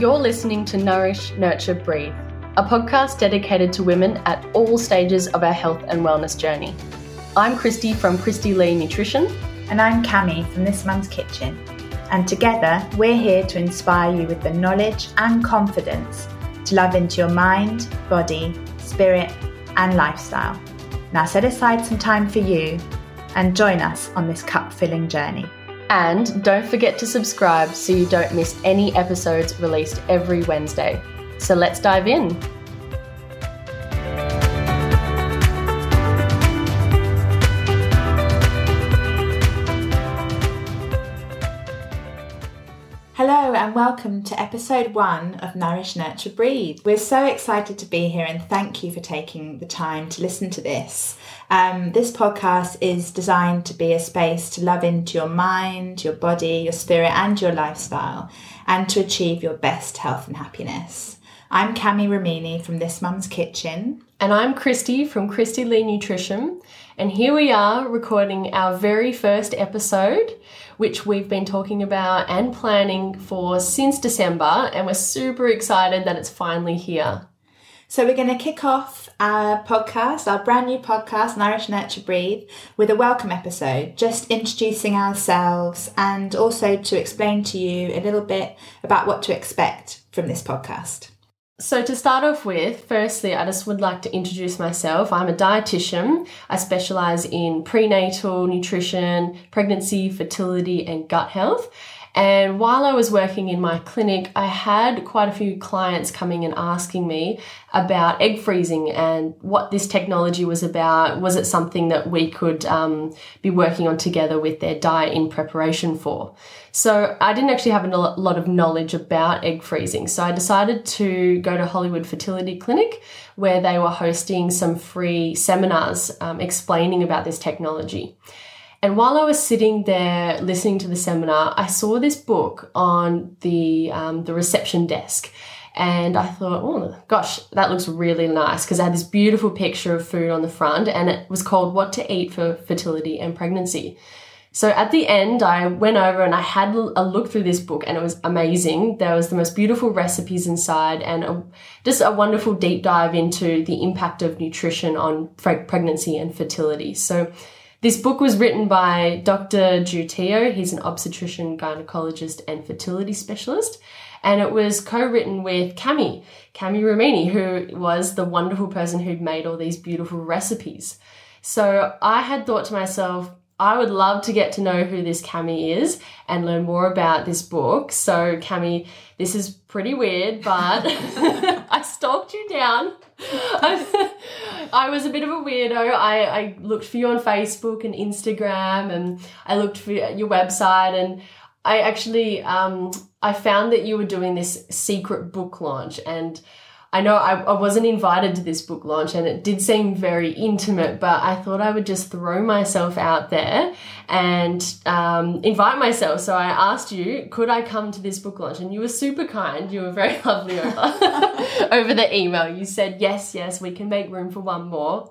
You're listening to Nourish, Nurture, Breathe, a podcast dedicated to women at all stages of our health and wellness journey. I'm Christie from Christie Lee Nutrition. And I'm Kami from This Mum's Kitchen. And together, we're here to inspire you with the knowledge and confidence to love into your mind, body, spirit, and lifestyle. Now set aside some time for you and join us on this cup filling journey. And don't forget to subscribe so you don't miss any episodes released every Wednesday. So let's dive in. And welcome to episode one of Nourish, Nurture, Breathe. We're so excited to be here and thank you for taking the time to listen to this. Um, this podcast is designed to be a space to love into your mind, your body, your spirit, and your lifestyle, and to achieve your best health and happiness. I'm Kami Ramini from This Mum's Kitchen. And I'm Christie from Christie Lee Nutrition. And here we are recording our very first episode, which we've been talking about and planning for since December. And we're super excited that it's finally here. So, we're going to kick off our podcast, our brand new podcast, Nourish, Nurture, Breathe, with a welcome episode, just introducing ourselves and also to explain to you a little bit about what to expect from this podcast. So, to start off with, firstly, I just would like to introduce myself. I'm a dietitian. I specialize in prenatal nutrition, pregnancy, fertility, and gut health. And while I was working in my clinic, I had quite a few clients coming and asking me about egg freezing and what this technology was about. Was it something that we could um, be working on together with their diet in preparation for? So I didn't actually have a lot of knowledge about egg freezing. So I decided to go to Hollywood Fertility Clinic where they were hosting some free seminars um, explaining about this technology. And while I was sitting there listening to the seminar, I saw this book on the um, the reception desk, and I thought, oh gosh, that looks really nice because I had this beautiful picture of food on the front, and it was called "What to Eat for Fertility and Pregnancy." So at the end, I went over and I had a look through this book, and it was amazing. There was the most beautiful recipes inside, and a, just a wonderful deep dive into the impact of nutrition on pregnancy and fertility. So this book was written by Dr. Jutio. He's an obstetrician, gynecologist, and fertility specialist. And it was co-written with Kami, Kami Ramini, who was the wonderful person who'd made all these beautiful recipes. So I had thought to myself, I would love to get to know who this Kami is and learn more about this book. So, Kami, this is pretty weird, but I stalked you down. I, was a bit of a weirdo. I, I looked for you on Facebook and Instagram, and I looked for your website, and I actually um, I found that you were doing this secret book launch, and I know I, I wasn't invited to this book launch and it did seem very intimate, but I thought I would just throw myself out there and um, invite myself. So I asked you, could I come to this book launch? And you were super kind. You were very lovely over, over the email. You said, yes, yes, we can make room for one more.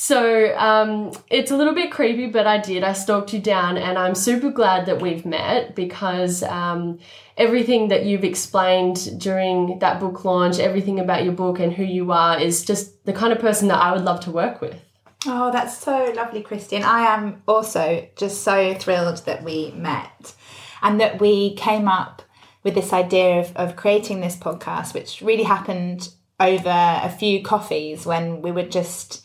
So um, it's a little bit creepy, but I did. I stalked you down, and I'm super glad that we've met because um, everything that you've explained during that book launch, everything about your book and who you are, is just the kind of person that I would love to work with. Oh, that's so lovely, Christian. I am also just so thrilled that we met and that we came up with this idea of, of creating this podcast, which really happened over a few coffees when we were just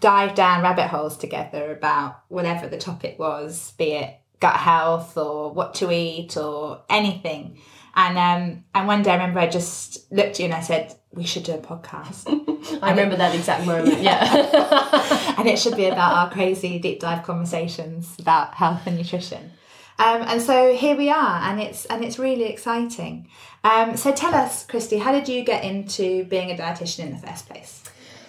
dive down rabbit holes together about whatever the topic was, be it gut health or what to eat or anything. And um, and one day I remember I just looked at you and I said, We should do a podcast. I remember it, that exact moment, yeah. yeah. and it should be about our crazy deep dive conversations about health and nutrition. Um, and so here we are, and it's and it's really exciting. Um, so tell us, Christie, how did you get into being a dietitian in the first place?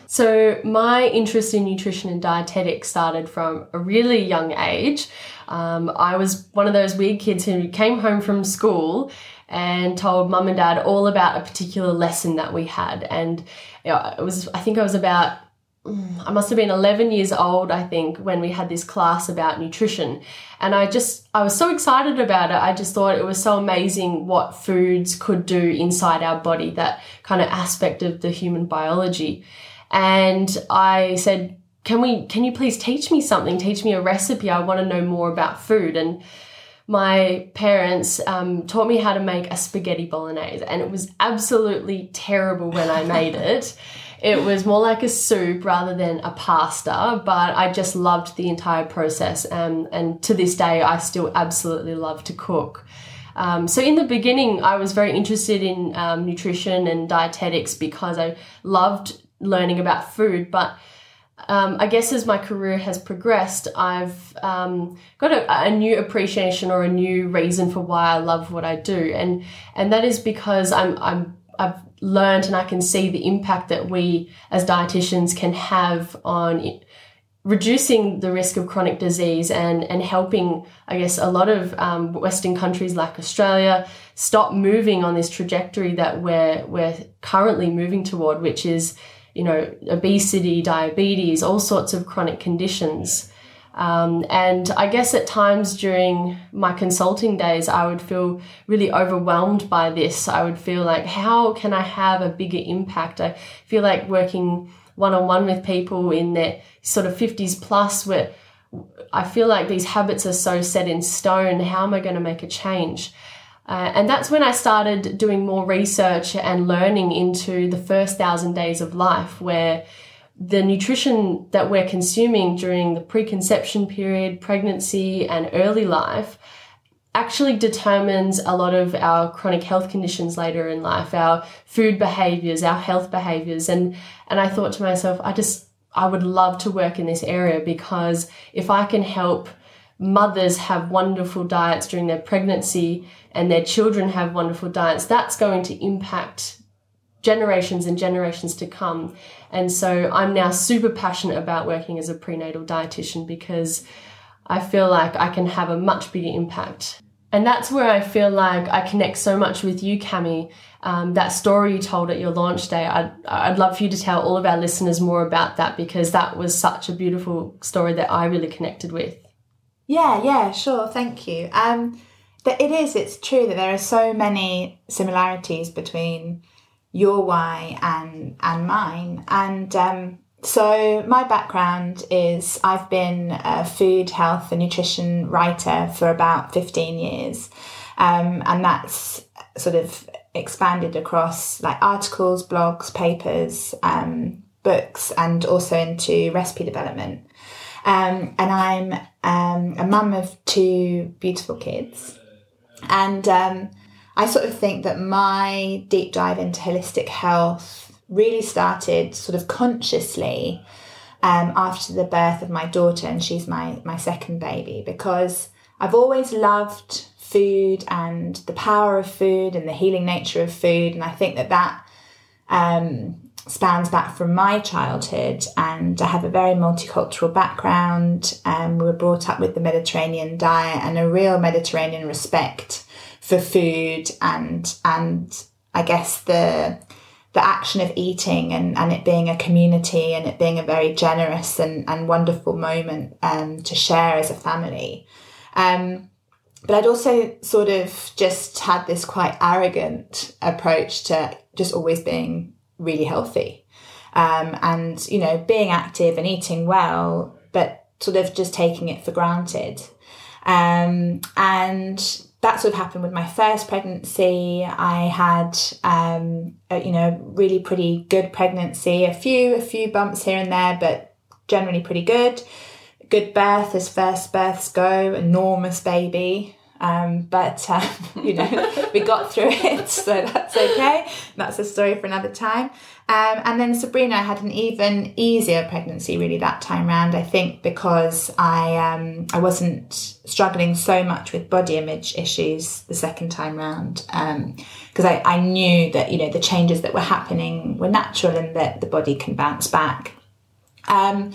So, my interest in nutrition and dietetics started from a really young age. Um, I was one of those weird kids who came home from school and told mum and dad all about a particular lesson that we had. And you know, it was, I think I was about I must have been 11 years old, I think, when we had this class about nutrition. And I just, I was so excited about it. I just thought it was so amazing what foods could do inside our body, that kind of aspect of the human biology. And I said, can we, can you please teach me something? Teach me a recipe. I want to know more about food. And my parents um, taught me how to make a spaghetti bolognese, and it was absolutely terrible when I made it. It was more like a soup rather than a pasta, but I just loved the entire process. And, and to this day, I still absolutely love to cook. Um, so in the beginning, I was very interested in um, nutrition and dietetics because I loved learning about food. But um, I guess as my career has progressed, I've um, got a, a, new appreciation or a new reason for why I love what I do, and and that is because I'm I'm I've learned and I can see the impact that we as dietitians can have on reducing the risk of chronic disease and, and helping, I guess, a lot of um, Western countries like Australia stop moving on this trajectory that we're, we're currently moving toward, which is, you know, obesity, diabetes, all sorts of chronic conditions. Um, and I guess at times during my consulting days, I would feel really overwhelmed by this. I would feel like, how can I have a bigger impact? I feel like working one on one with people in their sort of 50s plus, where I feel like these habits are so set in stone. How am I going to make a change? Uh, and that's when I started doing more research and learning into the first thousand days of life, where the nutrition that we're consuming during the preconception period, pregnancy, and early life actually determines a lot of our chronic health conditions later in life, our food behaviors, our health behaviors. And, and I thought to myself, I just, I would love to work in this area because if I can help mothers have wonderful diets during their pregnancy and their children have wonderful diets, that's going to impact generations and generations to come. And so I'm now super passionate about working as a prenatal dietitian because I feel like I can have a much bigger impact. And that's where I feel like I connect so much with you, Kami. Um, that story you told at your launch day, I'd, I'd love for you to tell all of our listeners more about that because that was such a beautiful story that I really connected with. Yeah, yeah, sure. Thank you. Um, it is, it's true that there are so many similarities between your why and and mine. And um, so my background is I've been a food, health, and nutrition writer for about fifteen years, um, and that's sort of expanded across like articles, blogs, papers, um, books, and also into recipe development. Um, and I'm um, a mum of two beautiful kids, and um, I sort of think that my deep dive into holistic health really started sort of consciously um, after the birth of my daughter, and she's my my second baby, because I've always loved food and the power of food and the healing nature of food, and I think that that um, spans back from my childhood. And I have a very multicultural background. Um, we were brought up with the Mediterranean diet and a real Mediterranean respect for food and and I guess the the action of eating and, and it being a community and it being a very generous and, and wonderful moment um, to share as a family. Um, but I'd also sort of just had this quite arrogant approach to just always being really healthy. Um, and, you know, being active and eating well, but sort of just taking it for granted. Um, and that sort of happened with my first pregnancy. I had, um, a, you know, really pretty good pregnancy. A few, a few bumps here and there, but generally pretty good. Good birth as first births go. Enormous baby. Um, but um, you know, we got through it, so that's okay. That's a story for another time. Um, and then Sabrina had an even easier pregnancy, really that time round. I think because I um, I wasn't struggling so much with body image issues the second time round, because um, I, I knew that you know the changes that were happening were natural and that the body can bounce back. Um,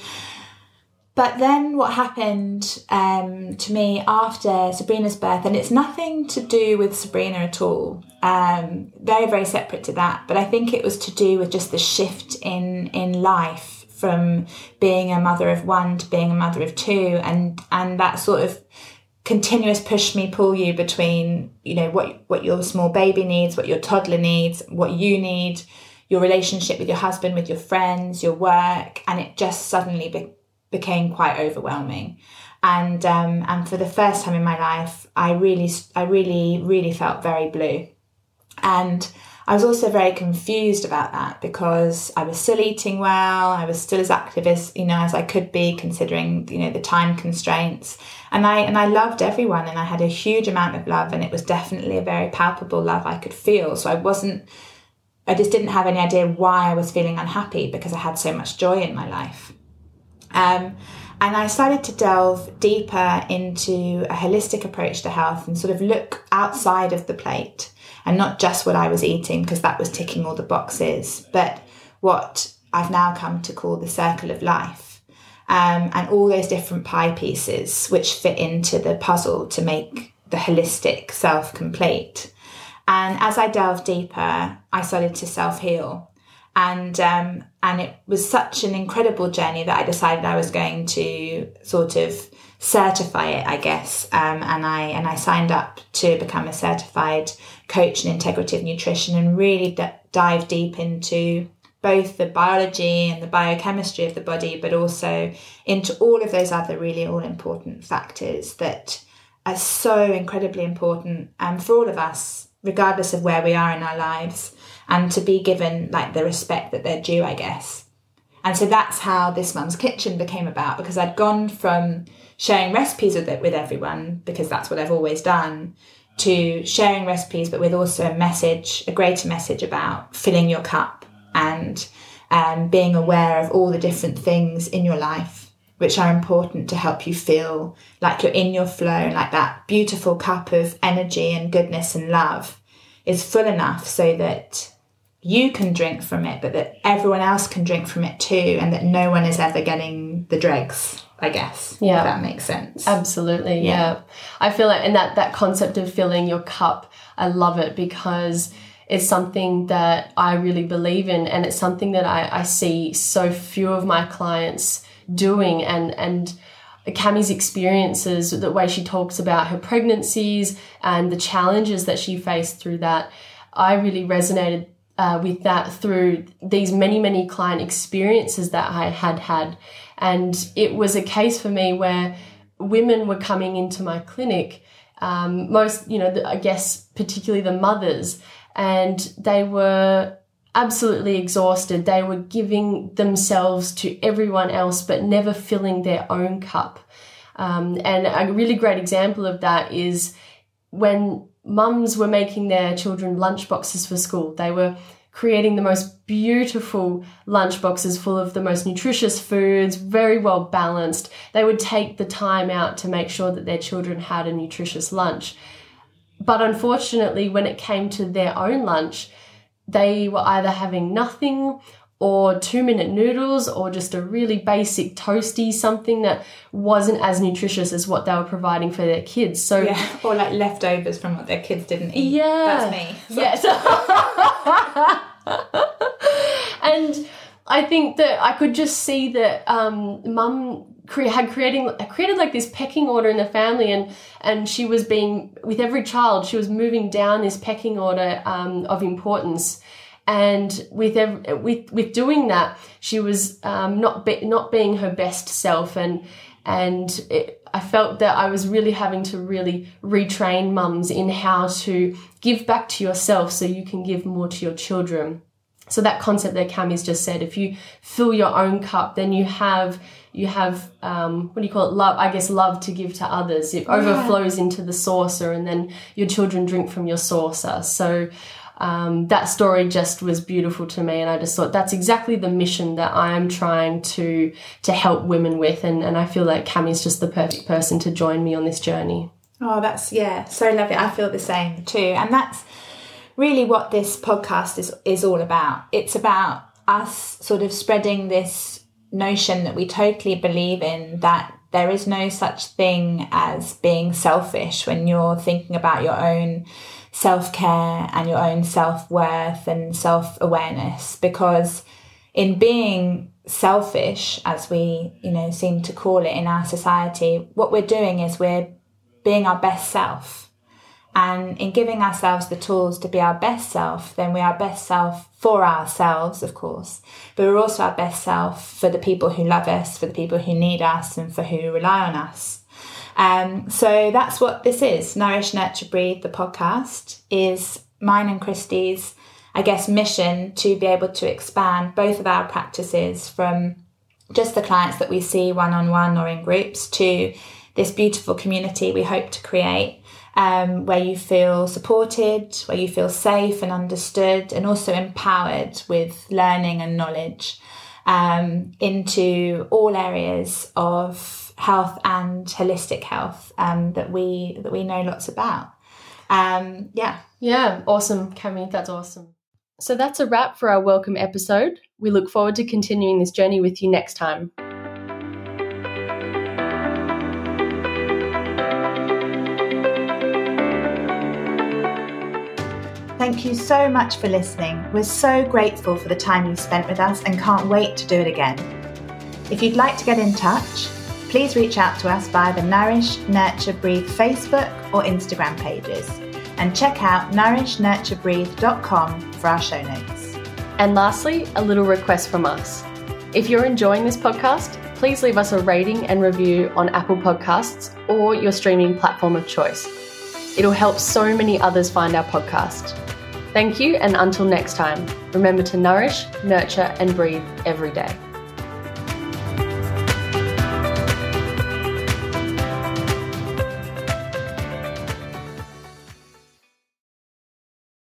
but then what happened um, to me after Sabrina's birth, and it's nothing to do with Sabrina at all, um, very, very separate to that, but I think it was to do with just the shift in, in life from being a mother of one to being a mother of two and and that sort of continuous push me pull you between you know what what your small baby needs what your toddler needs what you need your relationship with your husband with your friends your work and it just suddenly be- became quite overwhelming and um, and for the first time in my life i really i really really felt very blue and I was also very confused about that because I was still eating well, I was still as active as you know as I could be, considering you know the time constraints. And I and I loved everyone, and I had a huge amount of love, and it was definitely a very palpable love I could feel. So I wasn't, I just didn't have any idea why I was feeling unhappy because I had so much joy in my life. Um, and I started to delve deeper into a holistic approach to health and sort of look outside of the plate and not just what I was eating because that was ticking all the boxes, but what I've now come to call the circle of life. Um, and all those different pie pieces which fit into the puzzle to make the holistic self complete. And as I delved deeper, I started to self heal. And um, and it was such an incredible journey that I decided I was going to sort of certify it, I guess. Um, and I and I signed up to become a certified coach in integrative nutrition and really d- dive deep into both the biology and the biochemistry of the body, but also into all of those other really all important factors that are so incredibly important um, for all of us, regardless of where we are in our lives, and to be given like the respect that they're due, I guess. And so that's how this mum's kitchen became about because I'd gone from sharing recipes with it with everyone because that's what I've always done to sharing recipes but with also a message a greater message about filling your cup and um, being aware of all the different things in your life which are important to help you feel like you're in your flow and like that beautiful cup of energy and goodness and love is full enough so that you can drink from it but that everyone else can drink from it too and that no one is ever getting the dregs I guess. Yeah. that makes sense. Absolutely. Yeah. yeah. I feel like, and that, that concept of filling your cup, I love it because it's something that I really believe in. And it's something that I, I see so few of my clients doing. And, and, Kami's experiences, the way she talks about her pregnancies and the challenges that she faced through that, I really resonated uh, with that through these many, many client experiences that I had had. And it was a case for me where women were coming into my clinic, um, most, you know, I guess particularly the mothers, and they were absolutely exhausted. They were giving themselves to everyone else, but never filling their own cup. Um, and a really great example of that is when mums were making their children lunch boxes for school. They were creating the most beautiful lunch boxes full of the most nutritious foods, very well balanced. They would take the time out to make sure that their children had a nutritious lunch. But unfortunately, when it came to their own lunch, they were either having nothing or two minute noodles or just a really basic toasty, something that wasn't as nutritious as what they were providing for their kids. So yeah, or like leftovers from what their kids didn't eat. Yeah, that's me. Yes. and I think that I could just see that um, mum had creating created like this pecking order in the family, and and she was being with every child, she was moving down this pecking order um, of importance and with every, with with doing that, she was um, not be, not being her best self, and and it, I felt that I was really having to really retrain mums in how to give back to yourself so you can give more to your children. So that concept that Kami's just said, if you fill your own cup, then you have you have um, what do you call it? Love, I guess, love to give to others. It overflows yeah. into the saucer, and then your children drink from your saucer. So um, that story just was beautiful to me and i just thought that's exactly the mission that i'm trying to to help women with and, and i feel like Kami's just the perfect person to join me on this journey. Oh that's yeah so lovely. I feel the same too and that's really what this podcast is is all about. It's about us sort of spreading this notion that we totally believe in that there is no such thing as being selfish when you're thinking about your own self care and your own self worth and self awareness because in being selfish, as we, you know, seem to call it in our society, what we're doing is we're being our best self. And in giving ourselves the tools to be our best self, then we are our best self for ourselves, of course, but we're also our best self for the people who love us, for the people who need us, and for who rely on us. Um, so that's what this is. Nourish, Nurture, Breathe, the podcast, is mine and Christie's I guess, mission to be able to expand both of our practices from just the clients that we see one on one or in groups to this beautiful community we hope to create um, where you feel supported, where you feel safe and understood, and also empowered with learning and knowledge um, into all areas of health and holistic health um, that we that we know lots about. Um, yeah. Yeah, awesome, Kami. That's awesome. So that's a wrap for our welcome episode. We look forward to continuing this journey with you next time. Thank you so much for listening. We're so grateful for the time you spent with us and can't wait to do it again. If you'd like to get in touch, please reach out to us via the Nourish, Nurture, Breathe Facebook or Instagram pages and check out nourishnurturebreathe.com for our show notes. And lastly, a little request from us. If you're enjoying this podcast, please leave us a rating and review on Apple Podcasts or your streaming platform of choice. It'll help so many others find our podcast. Thank you, and until next time, remember to nourish, nurture, and breathe every day.